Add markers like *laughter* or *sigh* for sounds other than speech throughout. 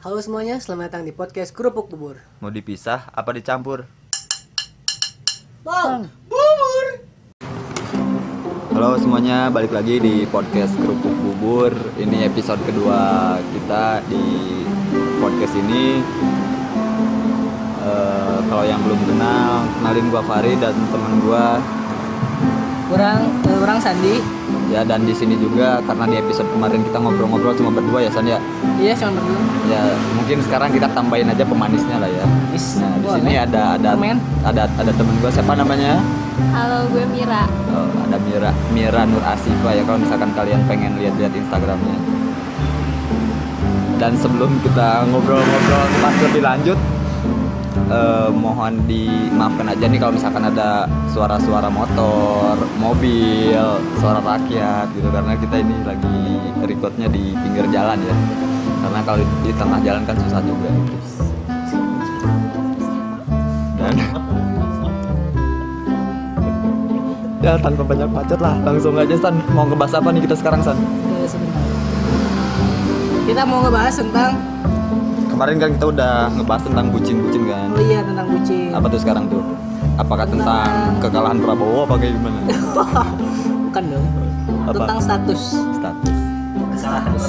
Halo semuanya, selamat datang di podcast Kerupuk Bubur. Mau dipisah apa dicampur? Bang, Halo semuanya, balik lagi di podcast Kerupuk Bubur. Ini episode kedua kita di podcast ini. Eh, kalau yang belum kenal, kenalin gua Fari dan teman gua kurang kurang Sandi. Ya dan di sini juga karena di episode kemarin kita ngobrol-ngobrol cuma berdua ya San ya. Iya, cuma berdua. Ya mungkin sekarang kita tambahin aja pemanisnya lah ya. Is, Nah, di sini ada ada ada ada temen gua siapa namanya? Halo, gue Mira. Oh, ada Mira Mira Nur Asifa ya kalau misalkan kalian pengen lihat-lihat Instagramnya. Dan sebelum kita ngobrol-ngobrol pas lebih lanjut, eh, mohon dimaafkan aja nih kalau misalkan ada suara-suara motor, mobil, suara rakyat gitu karena kita ini lagi recordnya di pinggir jalan ya. Karena kalau di tengah jalan kan susah juga. Dan *laughs* Ya tanpa banyak bacot lah Langsung aja San Mau ngebahas apa nih kita sekarang San? Sebentar. Kita mau ngebahas tentang Kemarin kan kita udah ngebahas tentang bucin-bucin kan oh iya tentang bucin. Apa tuh sekarang tuh? Apakah tentang kekalahan Prabowo apa kayak gimana? *laughs* Bukan dong. Apa? Tentang status. Status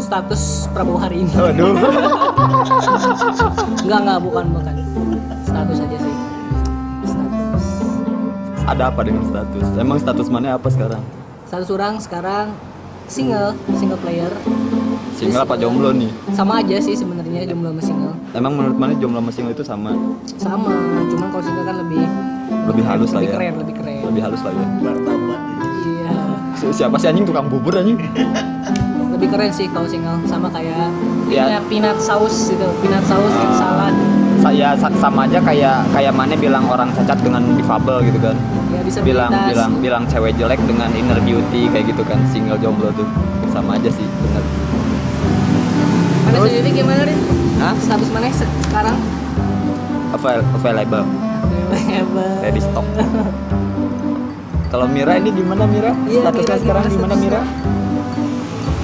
Status Prabowo hari ini. Waduh *laughs* Enggak, enggak, bukan, bukan. Status aja sih. Status. Ada apa dengan status? Emang status mana apa sekarang? Status orang sekarang single, single player. Single apa jomblo nih? Sama aja sih sebenarnya jomblo sama single. Emang menurut mana jomblo sama single itu sama? Sama, cuman kalau single kan lebih Lebih halus lah lebih ya keren, lebih keren. Lebih halus lah ya Iya. Si- Siapa sih anjing tukang bubur anjing? *laughs* Lebih keren sih kalau single sama kayak Iya. peanut, saus gitu, peanut saus Ah. salad. Saya sa- sama aja kayak kayak mana bilang orang cacat dengan difabel gitu kan Ya bisa bilang bilang bilang cewek jelek dengan inner beauty kayak gitu kan single jomblo tuh sama aja sih bener Mana Terus? sendiri gimana Rin? Hah? Status mana se- sekarang? Avail- available Hebat. ready stock kalau Mira ini gimana Mira Iya, statusnya Mira sekarang gimana Mira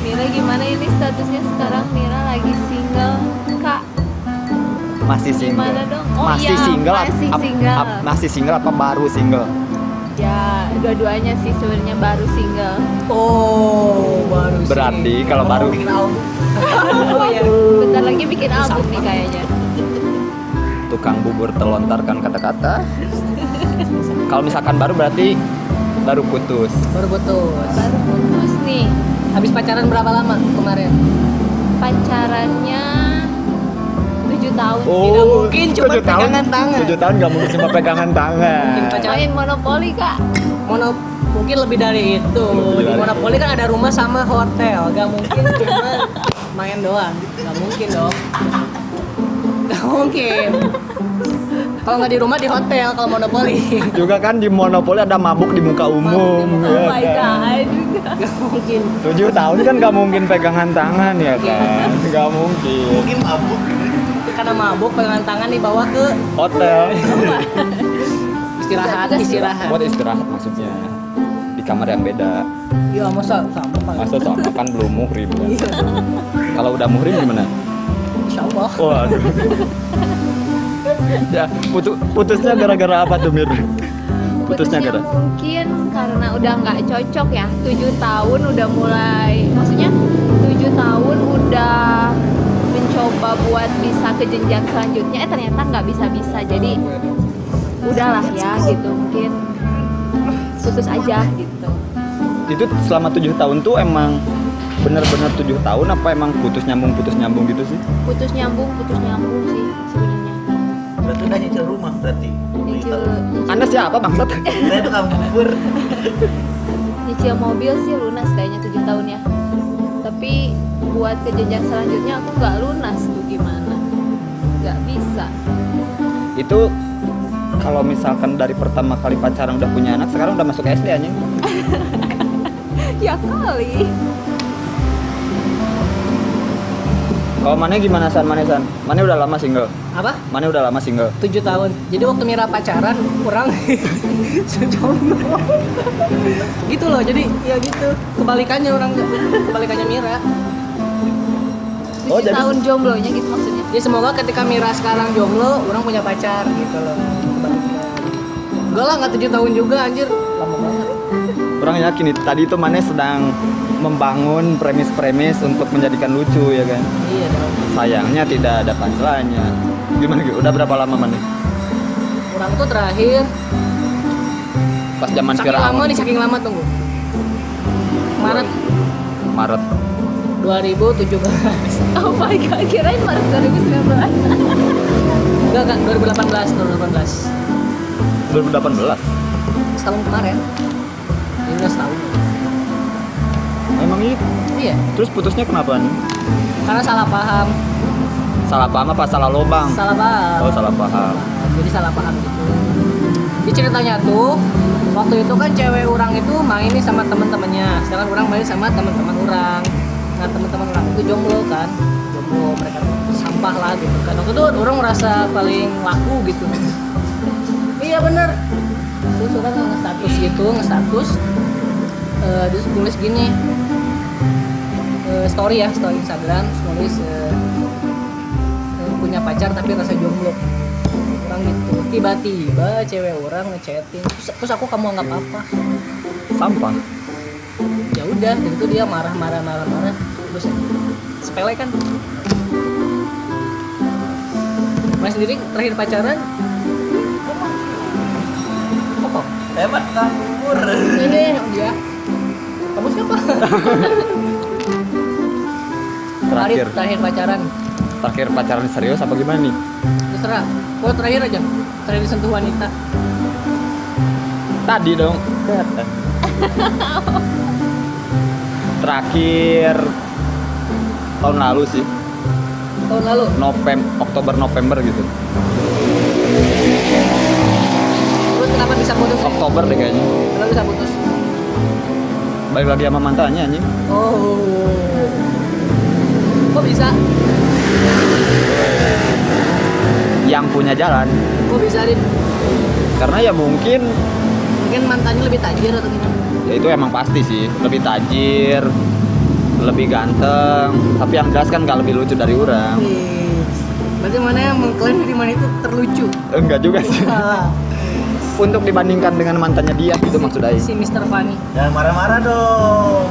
Mira gimana ini statusnya sekarang? Mira lagi single, Kak. masih single Gimana dong? Oh masih iya, single masih ap- single. ap- masih single apa baru single Ya, dua-duanya sih sebenarnya baru single. Oh, baru sih. Berarti kalau baru- bikin album. oh iya. Bentar lagi bikin album nih kayaknya. tukang bubur telontarkan kata-kata kalau misalkan baru berarti baru putus Baru putus. Baru putus nih. Habis pacaran berapa lama kemarin? Pacarannya 7 tahun sih. Tidak mungkin cuma tujuh tahun pegangan tangan. tujuh tahun gak mungkin cuma pegangan tangan Mungkin pacaran. Main monopoli, Kak. Mono mungkin lebih dari itu. Lebih Di Monopoli kan ada rumah sama hotel. Gak mungkin cuma main doang. Gak mungkin dong. Gak mungkin. Kalau nggak di rumah di hotel kalau monopoli. juga kan di monopoli ada mabuk di muka umum Mabuk di muka Oh my kan? god. Gak mungkin. tujuh tahun kan gak mungkin pegangan tangan ya kan gak mungkin Karena mabuk pegangan tangan dibawa ke hotel *laughs* istirahat, istirahat. buat istirahat maksudnya di kamar yang beda Iya masa sama kali. masa sama kan belum muhrim kan? Iya kalau udah muhrim gimana Insya Allah. waduh ya putu- putusnya gara-gara apa tuh Mir putusnya gara mungkin karena udah nggak cocok ya tujuh tahun udah mulai maksudnya tujuh tahun udah mencoba buat bisa ke jenjang selanjutnya? Eh ternyata nggak bisa bisa jadi udahlah ya gitu. Mungkin putus aja gitu. Itu selama tujuh tahun tuh emang bener-bener tujuh tahun apa emang putus nyambung putus nyambung gitu sih? Putus nyambung putus nyambung sih sebenarnya. Berarti udah nyicil rumah berarti. nyicil anda siapa bangsat? *laughs* Saya tuh kamu nyicil mobil sih lunas kayaknya tujuh tahun ya. Tapi buat ke jenjang selanjutnya aku nggak lunas tuh gimana nggak bisa itu kalau misalkan dari pertama kali pacaran udah punya anak sekarang udah masuk SD anjing *laughs* ya kali kalau mana gimana san mana san mana udah lama single Apa? mana udah lama single Tujuh tahun. Jadi waktu Mira pacaran kurang *laughs* sejomblo. gitu loh. Jadi ya gitu. Kebalikannya orang kebalikannya Mira. Oh, jadi- tahun jomblonya gitu maksudnya Ya semoga ketika Mira sekarang jomblo, orang punya pacar gitu loh. Enggak lah, nggak tujuh tahun juga anjir. Lama banget. Orang yakin nih, tadi itu Mane sedang membangun premis-premis untuk menjadikan lucu ya kan. Iya dong. Sayangnya tidak ada punchline-nya. Gimana gitu? Udah berapa lama Mane? Orang tuh terakhir Pas zaman saking viral. lama nih, saking lama tunggu. Maret Maret 2017. *laughs* oh my god kirain Maret 2019 Enggak, enggak, 2018, 2018. 2018. Setahun kemarin. Ini udah setahun. Emang iya. Iya, Terus putusnya kenapa nih? karena salah paham. Salah paham apa salah lobang? Salah paham. Oh, salah paham. Jadi salah paham gitu. Di ceritanya tuh, waktu itu kan cewek orang itu main nih sama teman-temannya, sedangkan orang main sama teman-teman orang. Nah teman-teman itu jomblo kan, jomblo mereka tuh sampah lah gitu kan. Waktu itu orang merasa paling laku gitu. iya bener. Terus orang nge-status gitu, nge-status. Eh, terus tulis gini, eh, story ya, story Instagram, tulis eh, eh, punya pacar tapi rasa jomblo orang gitu tiba-tiba cewek orang ngechatting terus, terus aku kamu anggap apa Sampah. ya udah itu dia marah-marah marah-marah terus sepele kan? Mas sendiri terakhir pacaran? Oh, Hebat kabur. ini dia kamu siapa? *laughs* Terakhir. terakhir pacaran. Terakhir pacaran serius apa gimana nih? terserah. Kalau terakhir aja. Terakhir disentuh wanita. Tadi dong. *laughs* Terakhir tahun lalu sih, tahun lalu November, Oktober November gitu. terus kenapa bisa putus Oktober deh kayaknya. kenapa bisa putus Balik lagi sama mantannya anjing. Oh. Kok bisa? Yang punya jalan. Kok bisa, Rin? Karena ya mungkin Mungkin mantannya lebih tajir atau gimana? ya itu emang pasti sih lebih tajir lebih ganteng tapi yang jelas kan nggak lebih lucu dari orang Wih. Berarti mana yang mengklaim diri mana itu terlucu? enggak juga sih untuk dibandingkan dengan mantannya dia gitu maksud Aing si Mr. Funny. Jangan marah-marah dong.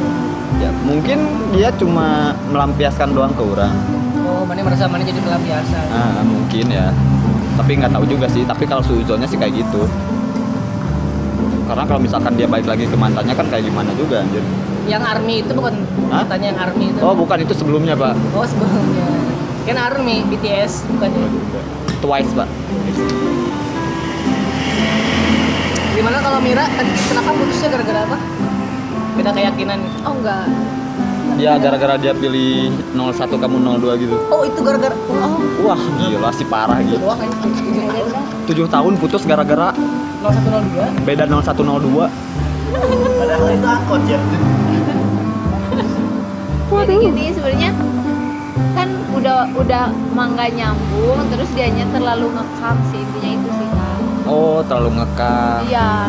ya mungkin dia cuma melampiaskan doang ke orang Oh, mana merasa mana jadi pelampiasan. ah mungkin ya tapi nggak tahu juga sih tapi kalau suzonnya sih kayak gitu karena kalau misalkan dia balik lagi ke mantannya kan kayak gimana juga anjir Yang army itu bukan Hah? mantannya yang army itu. oh bukan itu sebelumnya pak Oh, sebelumnya. Kan army BTS bukan ya? twice pak Gimana kalau Mira tadi kenapa putusnya gara-gara apa? Beda keyakinan. oh enggak dia gara-gara dia pilih 01 kamu 02 gitu Oh, itu gara-gara oh, wah gila sih parah itu gitu tujuh tahun putus gara-gara 0102. beda 0102 Padahal itu angkot ya. *laughs* jadi gini sebenarnya kan udah udah mangga nyambung terus dianya terlalu ngekam sih intinya itu sih kak oh terlalu ngekang iya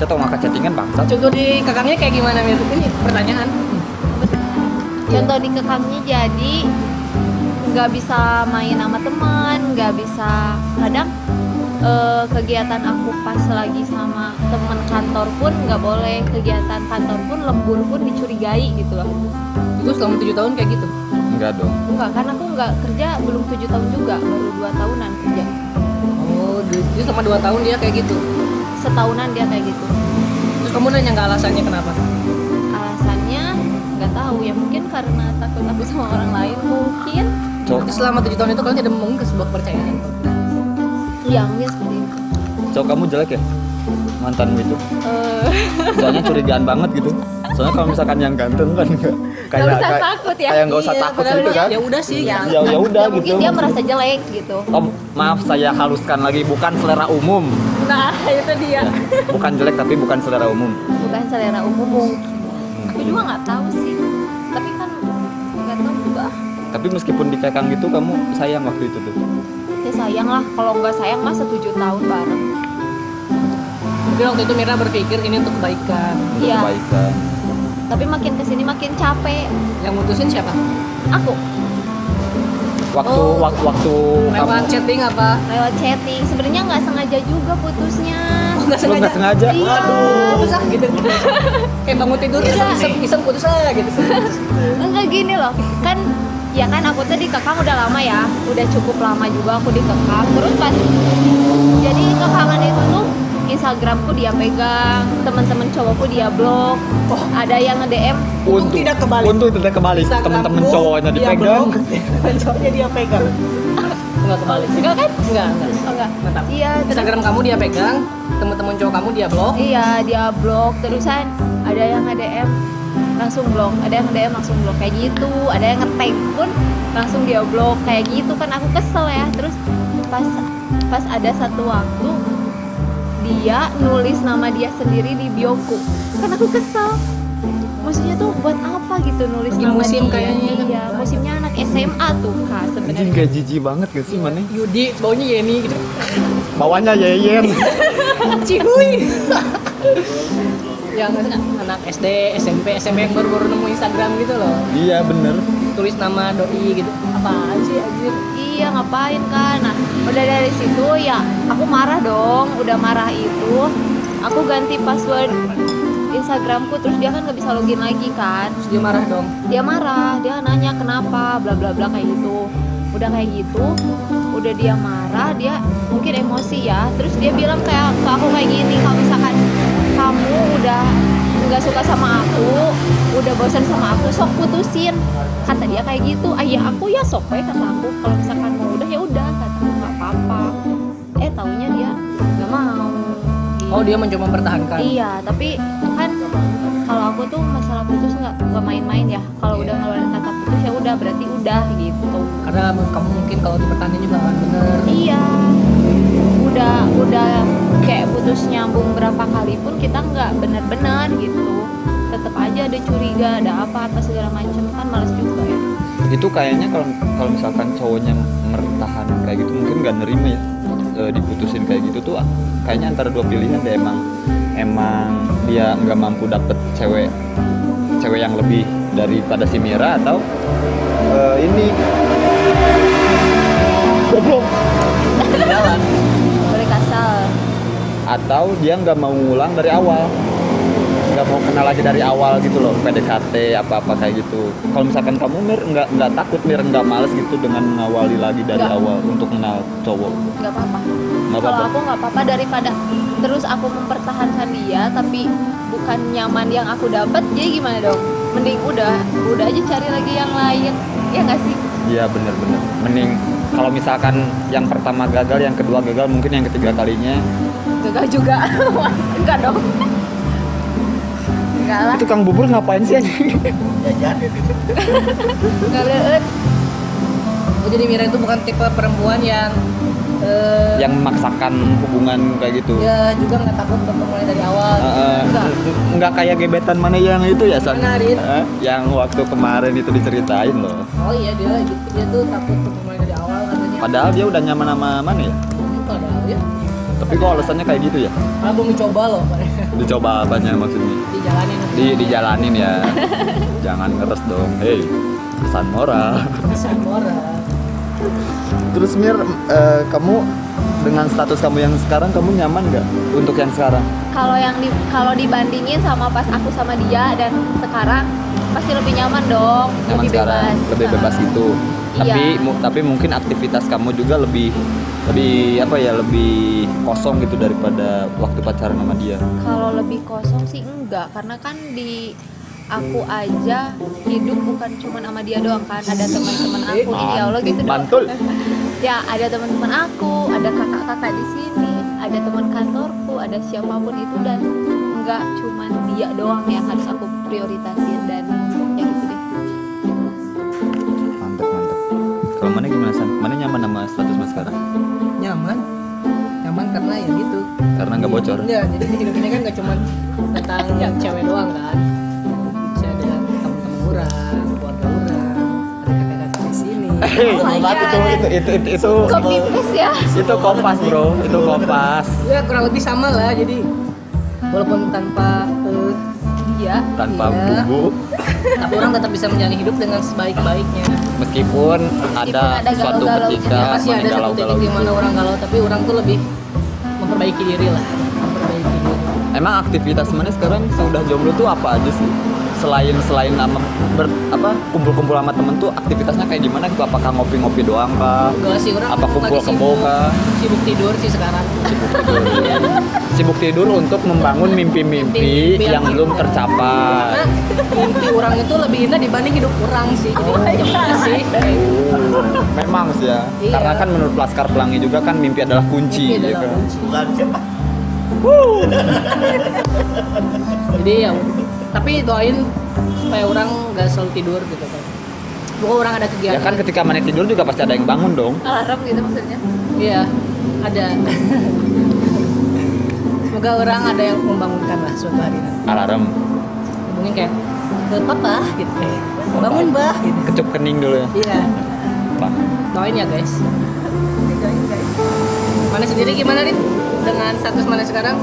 saya tau ngakak chattingan bangsa Contoh di kakaknya kayak gimana Mir? Ini pertanyaan. contoh di kekangnya jadi nggak bisa main sama teman nggak bisa kadang eh, kegiatan aku pas lagi sama temen kantor pun nggak boleh kegiatan kantor pun lembur pun dicurigai gitu loh Itu selama tujuh tahun kayak gitu. enggak dong enggak kan aku nggak kerja belum tujuh tahun juga baru dua tahunan kerja Oh, jadi selama dua tahun dia kayak gitu. setahunan dia kayak gitu Terus kamu nanya nggak alasannya kenapa? alasannya nggak tahu ya mungkin karena takut aku sama orang lain mungkin Berarti selama tujuh tahun itu kalian tidak membangun sebuah kepercayaan. Iya mungkin seperti itu. Cowok kamu jelek ya? Mantanmu itu. Eh, soalnya curigaan banget gitu. Soalnya kalau misalkan yang ganteng kan enggak kayak usah kayak- takut ya. kayak nggak usah Iya, takut gitu kan? Ya udah sih. ya, Ya- ya udah mungkin gitu. dia merasa jelek gitu. Oh maaf saya haluskan lagi. Bukan selera umum. Nah itu dia. Bukan jelek tapi bukan selera umum. Bukan selera umum mungkin aku juga nggak tahu sih. Tapi kan nggak tahu juga tapi meskipun dikekang gitu kamu sayang waktu itu tuh ya sayang lah kalau nggak sayang masa tujuh tahun bareng. Mungkin waktu itu Mira berpikir ini untuk kebaikan. untuk Iya. kebaikan. Tapi makin ke sini makin capek. Yang mutusin siapa? aku. Waktu Oh. wak- waktu kamu. lewat chatting apa? Lewat chatting. Sebenarnya nggak sengaja juga putusnya. Oh nggak sengaja? nggak sengaja. Iya. putus ah gitu. Kayak bangun tidur iseng iseng, iseng putus ah gitu. Enggak gini loh. Kan ya kan aku tuh dikekang udah lama ya. Udah cukup lama juga aku dikekang terus pas jadi kekangan itu tuh Instagramku dia pegang teman-teman cowokku dia blok. Ada yang nge DM Untung tidak kebalik. untung tidak kebalik. Instagramku, teman-teman cowoknya dia dipegang. Teman *laughs* cowoknya dia pegang. Nggak kebalik enggak kan? Enggak enggak. Oh, enggak. Mantap. Iya terus Instagram kamu dia pegang teman-teman cowok kamu dia blok. Iya dia blok. Terusan ada yang nge DM langsung blok ada yang DM langsung blok kayak gitu ada yang nge-tag pun langsung dia blok kayak gitu kan aku kesel ya. Terus pas pas ada satu waktu dia nulis nama dia sendiri di bioku. Kan aku kesel. Maksudnya tuh buat apa gitu nulis nama musim dia? kayaknya kan. iya musimnya anak SMA tuh kak sebenarnya. Kayak jijik banget gak sih mana Yudi baunya Yeni gitu. Bawahnya yeyen. *laughs* Cihuy *laughs* yang anak SD SMP SMP yang baru-baru nemu Instagram gitu loh iya bener tulis nama doi gitu apaan sih anjir Iya ngapain kan? Nah udah dari situ ya aku marah dong. Udah marah itu aku ganti password Instagramku terus dia kan nggak bisa login lagi kan? terus dia marah dong Dia marah, dia nanya kenapa, bla bla bla kayak gitu. Udah kayak gitu, udah dia marah, dia mungkin emosi ya. Terus dia bilang kayak ke aku kayak gini, kalau misalkan kamu udah nggak suka sama aku, udah bosan sama aku, sok putusin. Kata dia kayak gitu. Ah ya aku ya sok we kata aku. Kalau misalkan mau udah ya udah kata aku nggak apa-apa. Eh taunya dia nggak mau. oh dia mencoba mempertahankan Iya, tapi kan kalau aku tuh masalah putus nggak nggak main-main ya. Kalau udah ngeluarin kata putus ya udah berarti udah gitu. karena kamu mungkin kalau dipertahankan juga akan bener Iya. Udah udah kayak putus nyambung berapa kali pun kita nggak benar-benar gitu. Tetap aja ada curiga, ada apa apa segala macam kan males juga ya. itu kayaknya kalau kalau misalkan cowoknya mertahan kayak gitu mungkin nggak nerima ya e, diputusin kayak gitu tuh kayaknya antara dua pilihan deh emang emang dia nggak mampu dapet cewek cewek yang lebih daripada si Mira atau e, ini goblok jalan. Atau dia nggak mau ngulang dari awal nggak mau kenal lagi dari awal gitu loh PDKT apa apa kayak gitu kalau misalkan kamu mir nggak nggak takut mir nggak males gitu dengan mengawali lagi dari Nggak. awal untuk kenal cowok nggak apa-apa. nggak Kalau apa-apa aku nggak apa-apa daripada terus aku mempertahankan dia tapi bukan nyaman yang aku dapat, jadi gimana dong? Mending udah, udah aja cari lagi yang lain, ya nggak sih? iya bener-bener mending kalau misalkan yang pertama gagal yang kedua gagal mungkin yang ketiga kalinya Gagal juga, *laughs* enggak dong? Enggak lah, itu kang bubur ngapain sih anjing? Jajan. enggak leut. jadi Mira itu bukan tipe perempuan yang eh, yang memaksakan hubungan kayak gitu? Ya juga nggak takut untuk mulai dari awal. Eh, Enggak. nggak kayak gebetan mana yang itu ya San? Eh, yang waktu kemarin itu diceritain loh. Oh iya dia gitu. Dia tuh takut untuk mulai dari awal katanya. Padahal dia udah nyaman sama mana ya? Padahal ya tapi kok alasannya kayak gitu ya? Malah belum dicoba loh dicoba apanya maksudnya? Dijalanin. Di dijalanin ya. *laughs* Jangan ngeres dong. Hei pesan moral. *laughs* Pesan moral. Terus Mir eh, kamu dengan status kamu yang sekarang kamu nyaman nggak untuk yang sekarang? Kalau yang di, kalau dibandingin sama pas aku sama dia dan sekarang pasti lebih nyaman dong, nyaman lebih sekarang. bebas. lebih bebas gitu Iya. tapi mu- tapi mungkin aktivitas kamu juga lebih lebih apa ya lebih kosong gitu daripada waktu pacaran sama dia Kalau lebih kosong sih enggak, karena kan di aku aja hidup bukan cuma sama dia doang kan, ada teman-teman aku. Ini ya Allah gitu mantul *laughs* Ya, ada teman-teman aku, ada kakak-kakak di sini, ada teman kantorku, ada siapa pun itu dan enggak cuma dia doang yang harus aku prioritasin dan kalau mana gimana san? Mana nyaman sama status mas sekarang? Nyaman. Nyaman karena ya gitu. Karena nggak bocor? Enggak jadi di hidup ini kan nggak cuma tentang yang cewek doang kan? Bisa ada teman-teman orang keluarga orang ada kakak-kakak di sini. *laughs* Oh my Mat, itu, itu, itu, itu, itu, paste ya. itu kompas bro, itu kompas. ya kurang lebih sama lah jadi walaupun tanpa eh, Iya. tanpa Iya. bumbu tapi *laughs* orang tetap bisa menjalani hidup dengan sebaik-baiknya meskipun ada ada suatu galau-galaunya. ketika ya pasti ada satu galau-galau titik di mana orang galau tapi orang tuh lebih memperbaiki diri lah memperbaiki diri Emang aktivitas mana sekarang sudah jomblo tuh apa aja sih? Selain selain nama ber, apa kumpul-kumpul sama temen tuh aktivitasnya kayak gimana gitu? Apakah ngopi-ngopi doang kah? enggak sih orang Apa kumpul kebo sibuk- kah? sibuk tidur sih sekarang Sibuk tidur. Sibuk tidur untuk membangun mimpi-mimpi yang yang belum tercapai. karena mimpi orang itu lebih indah dibanding hidup orang sih Oh. jadi gimana sih Memang sih ya. Iya. Karena kan menurut Laskar Pelangi juga kan mimpi adalah kunci. Mimpi ya adalah kan? kunci. Bukan jadi ya tapi doain supaya orang nggak selalu tidur gitu kan pokoknya orang ada Ya kegiatan kan ketika mana tidur juga pasti ada yang bangun dong. Alarm gitu maksudnya. iya ada semoga orang ada yang membangunkan lah suatu hari Alarm. mungkin kayak ke papa gitu kayak bangun bah gitu Kecup kening dulu ya. iya Pak. doain ya guys mana sendiri gimana nih dengan status mana sekarang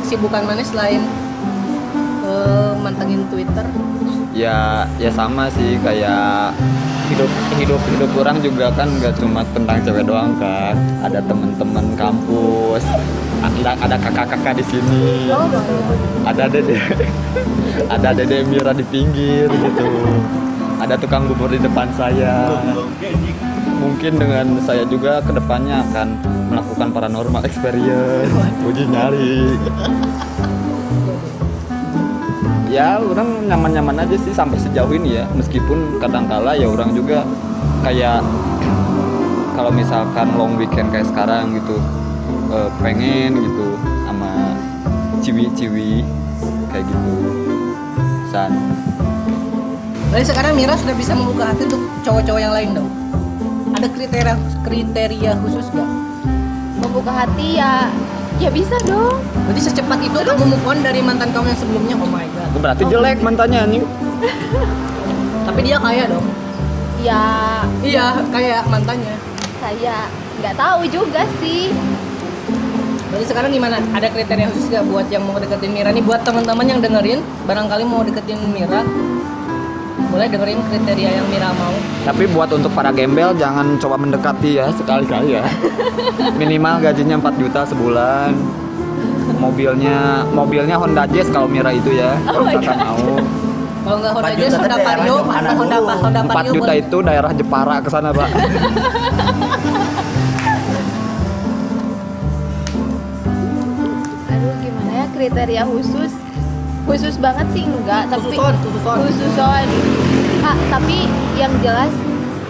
kesibukan mana selain eh, mantengin twitter? Ya ya sama sih kayak hidup hidup hidup orang juga kan nggak cuma tentang cewek doang kan. Ada temen-temen kampus ada ada kakak-kakak di sini. Ada dede *laughs* ada dede Mira di pinggir gitu. Ada tukang bubur di depan saya. Mungkin dengan saya juga ke depannya akan melakukan paranormal experience uji nyali ya orang nyaman-nyaman aja sih sampai sejauh ini ya meskipun kadangkala ya orang juga kayak kalau misalkan long weekend kayak sekarang gitu eh, pengen gitu sama ciwi-ciwi kayak gitu san Berarti sekarang Mira sudah bisa membuka hati untuk cowok-cowok yang lain dong. Ada kriteria kriteria khusus gak? Membuka hati ya ya bisa dong. Berarti secepat itu kamu move on dari mantan kamu yang sebelumnya? Oh my god. Berarti jelek mantannya anjing *laughs* Tapi dia kaya dong. Ya Iya, kayak mantannya. saya nggak tahu juga sih. Berarti sekarang gimana? Ada kriteria khusus gak buat yang mau deketin Mira nih? Buat teman-teman yang dengerin, barangkali mau deketin Mira, boleh dengerin kriteria yang Mira mau. tapi buat untuk para gembel jangan coba mendekati ya sekali-kali ya *laughs* minimal gajinya 4 juta sebulan mobilnya mobilnya Honda Jazz kalau Mira itu ya kalau misalkan mau Kalau nggak Honda Jazz, juta Honda Vario, mana Honda dulu? Honda 4 Vario juta boleh. itu daerah Jepara ke sana pak Aduh gimana ya kriteria khusus? Khusus banget sih enggak, tapi Khususon, khususon. khususon. Ah, tapi yang jelas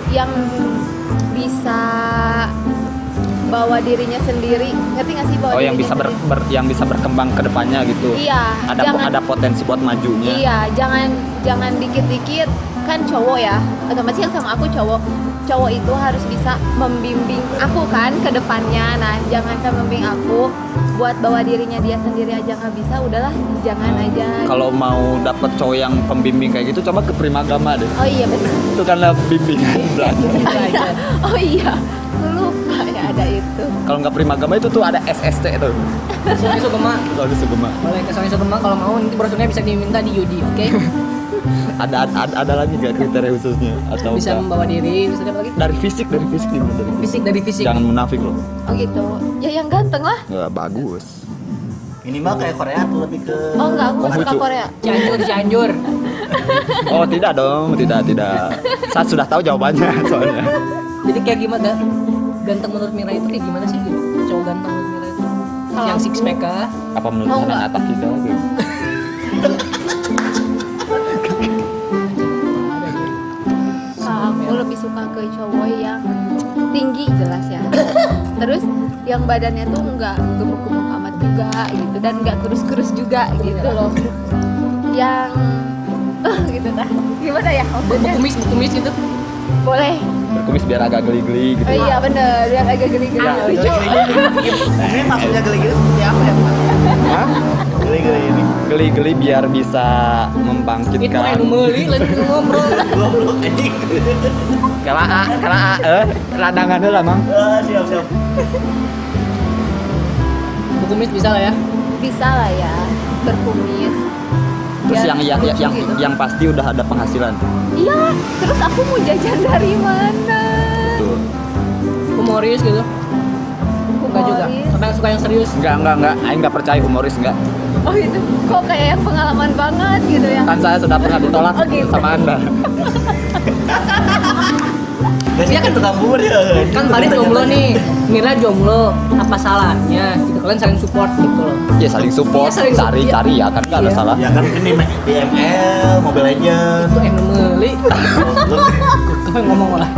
yang bisa bawa dirinya sendiri. Ngerti nggak sih bawa oh yang bisa ber, ber- yang bisa berkembang ke depannya gitu. Iya ada jangan ada potensi buat majunya. Iya jangan jangan dikit-dikit. Kan cowok ya otomatis yang sama aku cowok. Cowok itu harus bisa membimbing aku kan ke depannya. Nah jangankan membimbing aku buat bawa dirinya dia sendiri aja nggak bisa. Udahlah jangan aja. Kalau mau dapet cowok yang pembimbing kayak gitu coba ke Primagama deh. Oh iya betul itu karena bimbingan belajar *laughs* oh iya ya ada itu kalau nggak Primagama itu tuh ada SST tuh Sony Sugema. kalau di Sugema Boleh ke Sony Sugema kalau mau nanti brosurnya bisa diminta di Yudi, oke? *laughs* ada, ada ada lagi gak kriteria khususnya atau Bisa enggak? membawa diri, bisa apa lagi? dari fisik dari fisik dari fisik Fisik dari fisik. jangan munafik loh oh gitu ya yang ganteng lah ya bagus Minimal kayak Korea tuh lebih ke oh enggak aku nggak suka. Korea Cianjur, Cianjur. *laughs* oh tidak dong tidak tidak saya sudah tahu jawabannya *laughs* soalnya Jadi kayak gimana? Ganteng menurut Mira itu kayak gimana sih gitu? Cowok ganteng menurut Mira itu? Kalau yang six pack kah? apa menurut Mau Hanan atak kita gitu? Aku lebih suka ke cowok yang tinggi jelas ya. *coughs* Terus yang badannya tuh nggak gemuk-gemuk amat juga gitu dan nggak kurus-kurus juga gitu loh. Yang eh, *laughs* gitu dah. Gimana ya maksudnya? Kumis, kumis gitu. Boleh. berkumis biar agak geli-geli gitu Oh iya bener, biar agak geli-geli. Ah, lucu. Ini maksudnya geli-geli seperti apa ya? Hah? Geli-geli ini geli-geli biar bisa Itu membangkitkan anu meuli lain ngobrol. Goblok anjing kala a kala a eh ladangannya lah mang Ah, siap siap Kumis bisa lah ya. Bisa lah ya berkumis. Terus biar yang yang lucu yang, yang, gitu. yang pasti udah ada penghasilan. iya terus aku mau jajan dari mana Tuh. Humoris gitu. Enggak juga. Apa yang suka yang serius? Enggak, enggak, enggak. Aing enggak percaya humoris enggak. oh itu kok kayak yang pengalaman banget gitu ya Kan saya sudah pernah ditolak Oh, gitu. sama Anda. *laughs* Biasanya kan tukang bubur ya. Kan Farid jomblo nih, Mira jomblo. Apa salahnya? Jika kalian saling support gitu loh. Ya saling support, Iya, saling support. cari-cari ya kan enggak ada Iya. salah. Ya kan ini di ML, Mobile Legends. Itu nemeli. Kau yang *laughs* ngomong lah.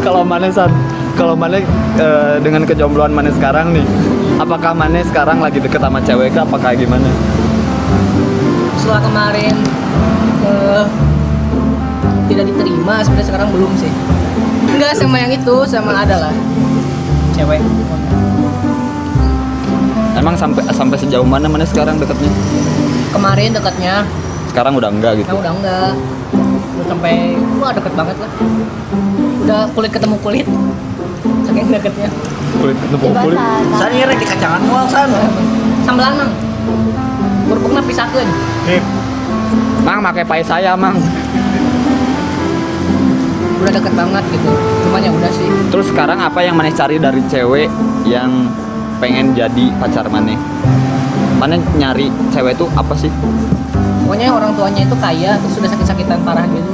Kalau Manesan, kalau Mane eh, dengan kejombloan Mane sekarang nih, apakah Mane sekarang lagi deket sama cewek kah? Apakah gimana? Setelah kemarin eh, tidak diterima, sebenarnya sekarang belum sih. Enggak sama yang itu, sama ada lah. Cewek. Emang sampai sampai sejauh mana Mane sekarang deketnya? Kemarin dekatnya, Sekarang udah enggak gitu. nah udah enggak. Udah sampai wah deket banget lah. Udah kulit ketemu kulit. Saking deketnya. Kulit ketemu kulit. San ini di kacangan mual san. Sambal lanang. Kerupuknya pisahkeun. Hip. Mang pakai pai saya, Mang. Udah deket banget gitu. Cuman ya udah sih. Terus sekarang apa yang Mane cari dari cewek yang pengen jadi pacar Mane? Mane nyari cewek itu apa sih? Pokoknya orang tuanya itu kaya terus sudah sakit-sakitan parah gitu.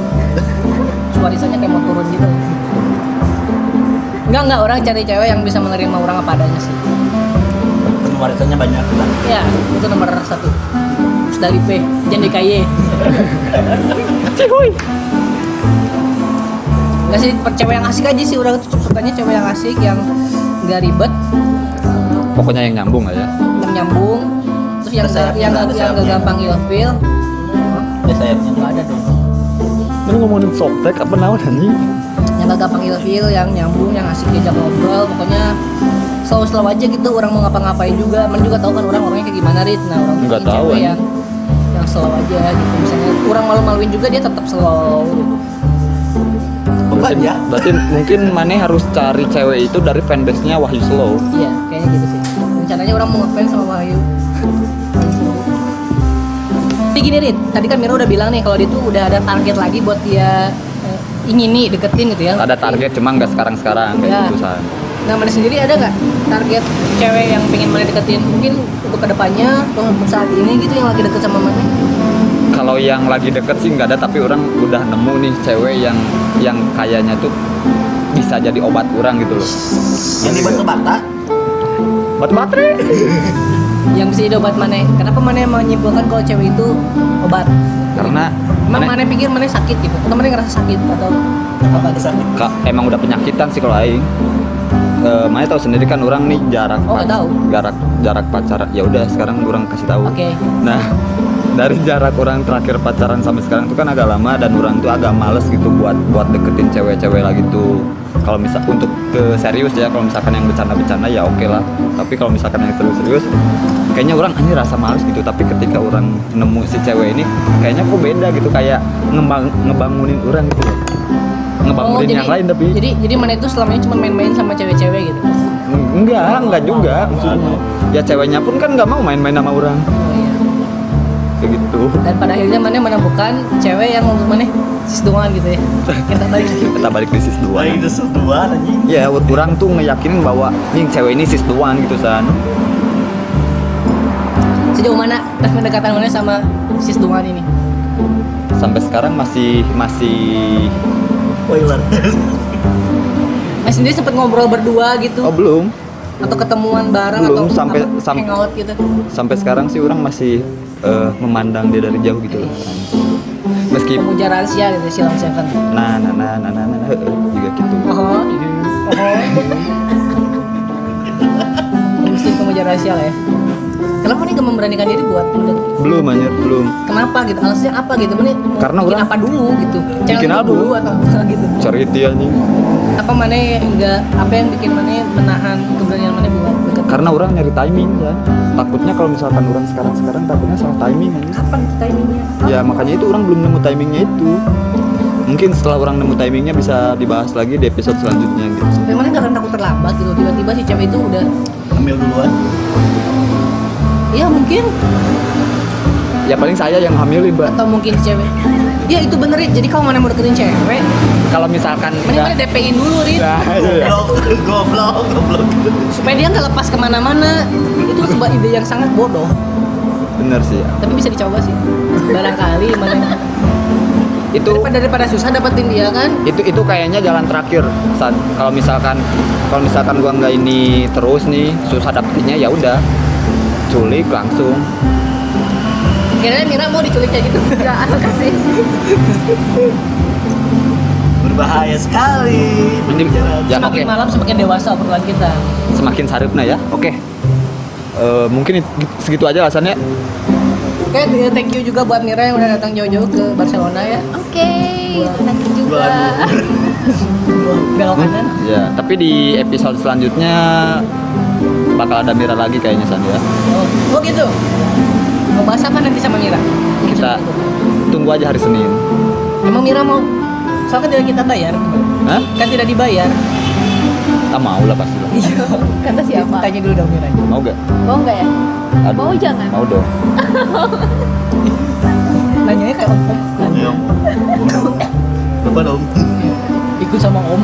Warisannya kayak mau turun gitu. Enggak enggak orang cari cewek yang bisa menerima orang apa adanya sih. Warisannya banyak kan. Ya itu nomor satu. Terus dari P, jangan di KY. Cihuy. Enggak sih, cewek yang asik aja sih orang tuh sukanya cewek yang asik yang nggak ribet, Pokoknya yang nyambung aja. yang nyambung, terus yang sayapnya, yang yang nggak gampang ilfil, Ya sayapnya. nggak ada dong. Ini ngomongin softtek apa naon anjing? yang gak gampang ilfil, yang nyambung, yang asik diajak ngobrol, pokoknya slow-slow aja gitu orang mau ngapa-ngapain juga, man juga tahu kan orang orangnya kayak gimana Rit, nah orang Nggak tahu, anjing. yang yang slow aja gitu, misalnya orang malu-maluin juga dia tetap slow gitu. Beban ya. Berarti mungkin Mane harus cari cewek itu dari fanbase-nya Wahyu Slow. Iya, kayaknya gitu sih. Rencananya orang mau ngefans sama Wahyu. Jadi gini Rit, tadi kan Mira udah bilang nih kalau dia tuh udah ada target lagi buat dia eh, ingin nih deketin gitu ya. Ada target cuma nggak sekarang-sekarang kayak Ya. gitu San. Nah, mana sendiri ada nggak target cewek yang pengen mana deketin? Mungkin untuk ke depannya atau saat ini gitu yang lagi deket sama mana? Kalau yang lagi deket sih nggak ada tapi orang udah nemu nih cewek yang yang kayaknya tuh bisa jadi obat orang gitu loh. Yang di batu bata. Batu baterai. Yang bisa jadi obat mana? Kenapa mana menyimpulkan kalau cewek itu obat? Karena Emang Mane- mana pikir mana sakit gitu? Atau mana ngerasa sakit atau apa gitu? Sakit. Kak, emang udah penyakitan sih kalau aing. Eh, Maya tahu sendiri kan orang nih jarak Oh, nggak tahu. jarak jarak pacaran. Ya udah sekarang orang kasih tahu. Oke. Nah, dari jarak orang terakhir pacaran sampai sekarang tuh kan agak lama dan orang tuh agak males gitu buat buat deketin cewek-cewek lagi tuh. Kalau misal untuk ke serius ya, kalau misalkan yang bercanda-bercanda ya oke lah. Tapi kalau misalkan yang serius-serius, kayaknya orang ini rasa males gitu. Tapi ketika orang nemu si cewek ini, kayaknya kok beda gitu, kayak ngembang, ngebangunin orang gitu. Ngebangunin yang lain tapi Oh, jadi jadi mana itu selama ini cuma main-main sama cewek-cewek gitu. enggak, enggak juga maksudnya. Ya ceweknya pun kan nggak mau main-main sama orang Gitu. Dan pada akhirnya mana menemukan cewek yang untuk mana sis doang gitu ya. Kita balik lagi. *laughs* Kita balik ke sis dua. Wah itu dua anjing. Ya, orang tuh ngeyakinin bahwa nih cewek ini sis doang gitu san. Sejauh mana pendekatan mana sama sis doang ini? Sampai sekarang masih masih Spoiler. *laughs* Mas sendiri sempet ngobrol berdua gitu oh belum. atau ketemuan bareng Belum, atau sampai- apa, sam- hangout gitu. Sampai sekarang sih orang masih eh, memandang dia dari jauh gitu loh. Meskipun Pemuja rahasia gitu Silom Seven. nah nah nah nah nah, nah, nah, juga gitu. Oh, iya. Oh. Mesti pemuja rahasia lah ya. Kenapa nih gak memberanikan diri buat Belum anjir, belum. Kenapa gitu? Alasannya apa gitu? Mana Karena bikin apa dulu gitu? Bikin Channel apa? dulu atau apa gitu? Cari dia nih. Apa mana enggak apa yang bikin mana menahan keberanian mana? Karena orang nyari timing ya. Takutnya kalau misalkan orang sekarang-sekarang takutnya salah timing aja. Kapan timingnya? Ya makanya itu orang belum nemu timingnya itu. Mungkin setelah orang nemu timingnya bisa dibahas lagi di episode selanjutnya gitu. Memangnya nggak akan takut terlambat gitu? Tiba-tiba si cewek itu udah, Ambil duluan. iya mungkin ya paling saya yang hamilin mbak atau mungkin cewek ya itu bener Rit. jadi kalau mana mau deketin cewek kalau misalkan mending mana DP-in dulu Rit. Nah, iya. Goblok, goblok, goblok. supaya dia nggak lepas ke mana-mana. Itu sebuah ide yang sangat bodoh. Bener sih. Tapi bisa dicoba sih. Barangkali mana itu daripada, daripada susah dapetin dia kan? Itu itu kayaknya jalan terakhir saat kalau misalkan kalau misalkan gua nggak ini terus nih susah dapetinnya ya udah. Culik langsung. Kira Mira mau diculik kayak gitu. Enggak, *laughs* kasih. Berbahaya sekali. Ini- Pembicaraan. ya, semakin oke. malam semakin dewasa obrolan kita. Semakin saripna ya. Oke. Eh, mungkin it- segitu aja alasannya. Oke eh, thank you juga buat Mira yang udah datang jauh-jauh ke Barcelona ya. Oke, terima kasih juga. *laughs* belok kanan. ya tapi di episode selanjutnya bakal ada Mira lagi kayaknya San ya. Oh, oh gitu? Mau bahas apa nanti sama Mira? Kita tunggu aja hari Senin. Emang Mira mau soalnya kan tidak kita bayar Hah? kan tidak dibayar Ah mau lah pasti lah. iya Kata siapa? tanya dulu dong Mira Mau gak? Mau nggak ya? Aduh. Mau jangan? Mau dong. nanyanya kayak om om Ayo. Apa dong? ikut sama om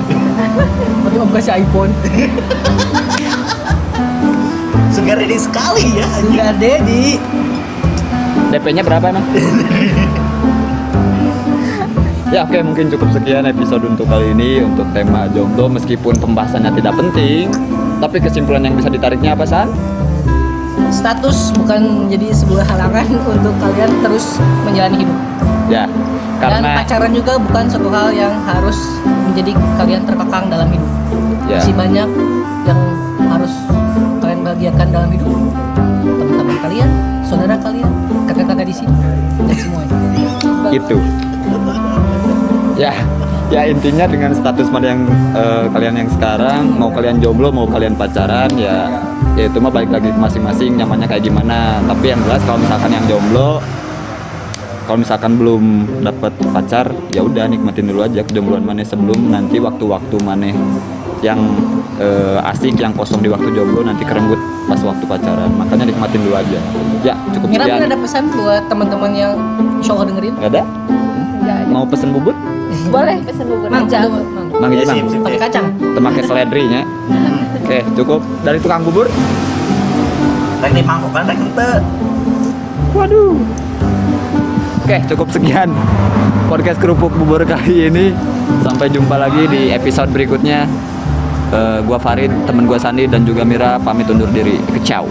tapi om kasih iPhone Segar ini sekali ya. enggak Dedi DP-nya berapa emang? *laughs* ya oke mungkin cukup sekian episode untuk kali ini untuk tema jomblo meskipun pembahasannya tidak penting. Tapi kesimpulan yang bisa ditariknya apa San? status bukan menjadi sebuah halangan *laughs* untuk kalian terus menjalani hidup. Ya dan karena pacaran juga bukan suatu hal yang harus menjadi kalian terkekang dalam hidup. Ya. Masih banyak yang harus kalian bahagiakan dalam hidup. Teman-teman kalian saudara kalian kakak-kakak di sini dan semuanya. Itu ya ya intinya dengan status mana yang eh, kalian yang sekarang mau kalian jomblo mau kalian pacaran ya ya itu mah balik lagi masing-masing nyamannya kayak gimana. Tapi yang jelas kalau misalkan yang jomblo kalau misalkan belum dapat pacar ya udah nikmatin dulu aja kejombloan maneh sebelum nanti waktu-waktu maneh yang eh, asik yang kosong di waktu jomblo nanti kerenggut pas waktu pacaran. Makanya nikmatin dulu aja. Ya cukup mungkin sekian. Ada pesan buat teman-teman yang insya Allah dengerin? Ada. Mau pesen bubur Boleh pesen bubur Mang, aja. Mang. mang Ya, mang sip. pakai kacang Temakai seledrinya. Oke, cukup dari tukang bubur. Rek di mangkok kan rek. Waduh. Oke, cukup sekian podcast kerupuk bubur kali ini. Sampai jumpa lagi di episode berikutnya. Eh, gua Farid, temen gua Sandi dan juga Mira pamit undur diri. Kecau.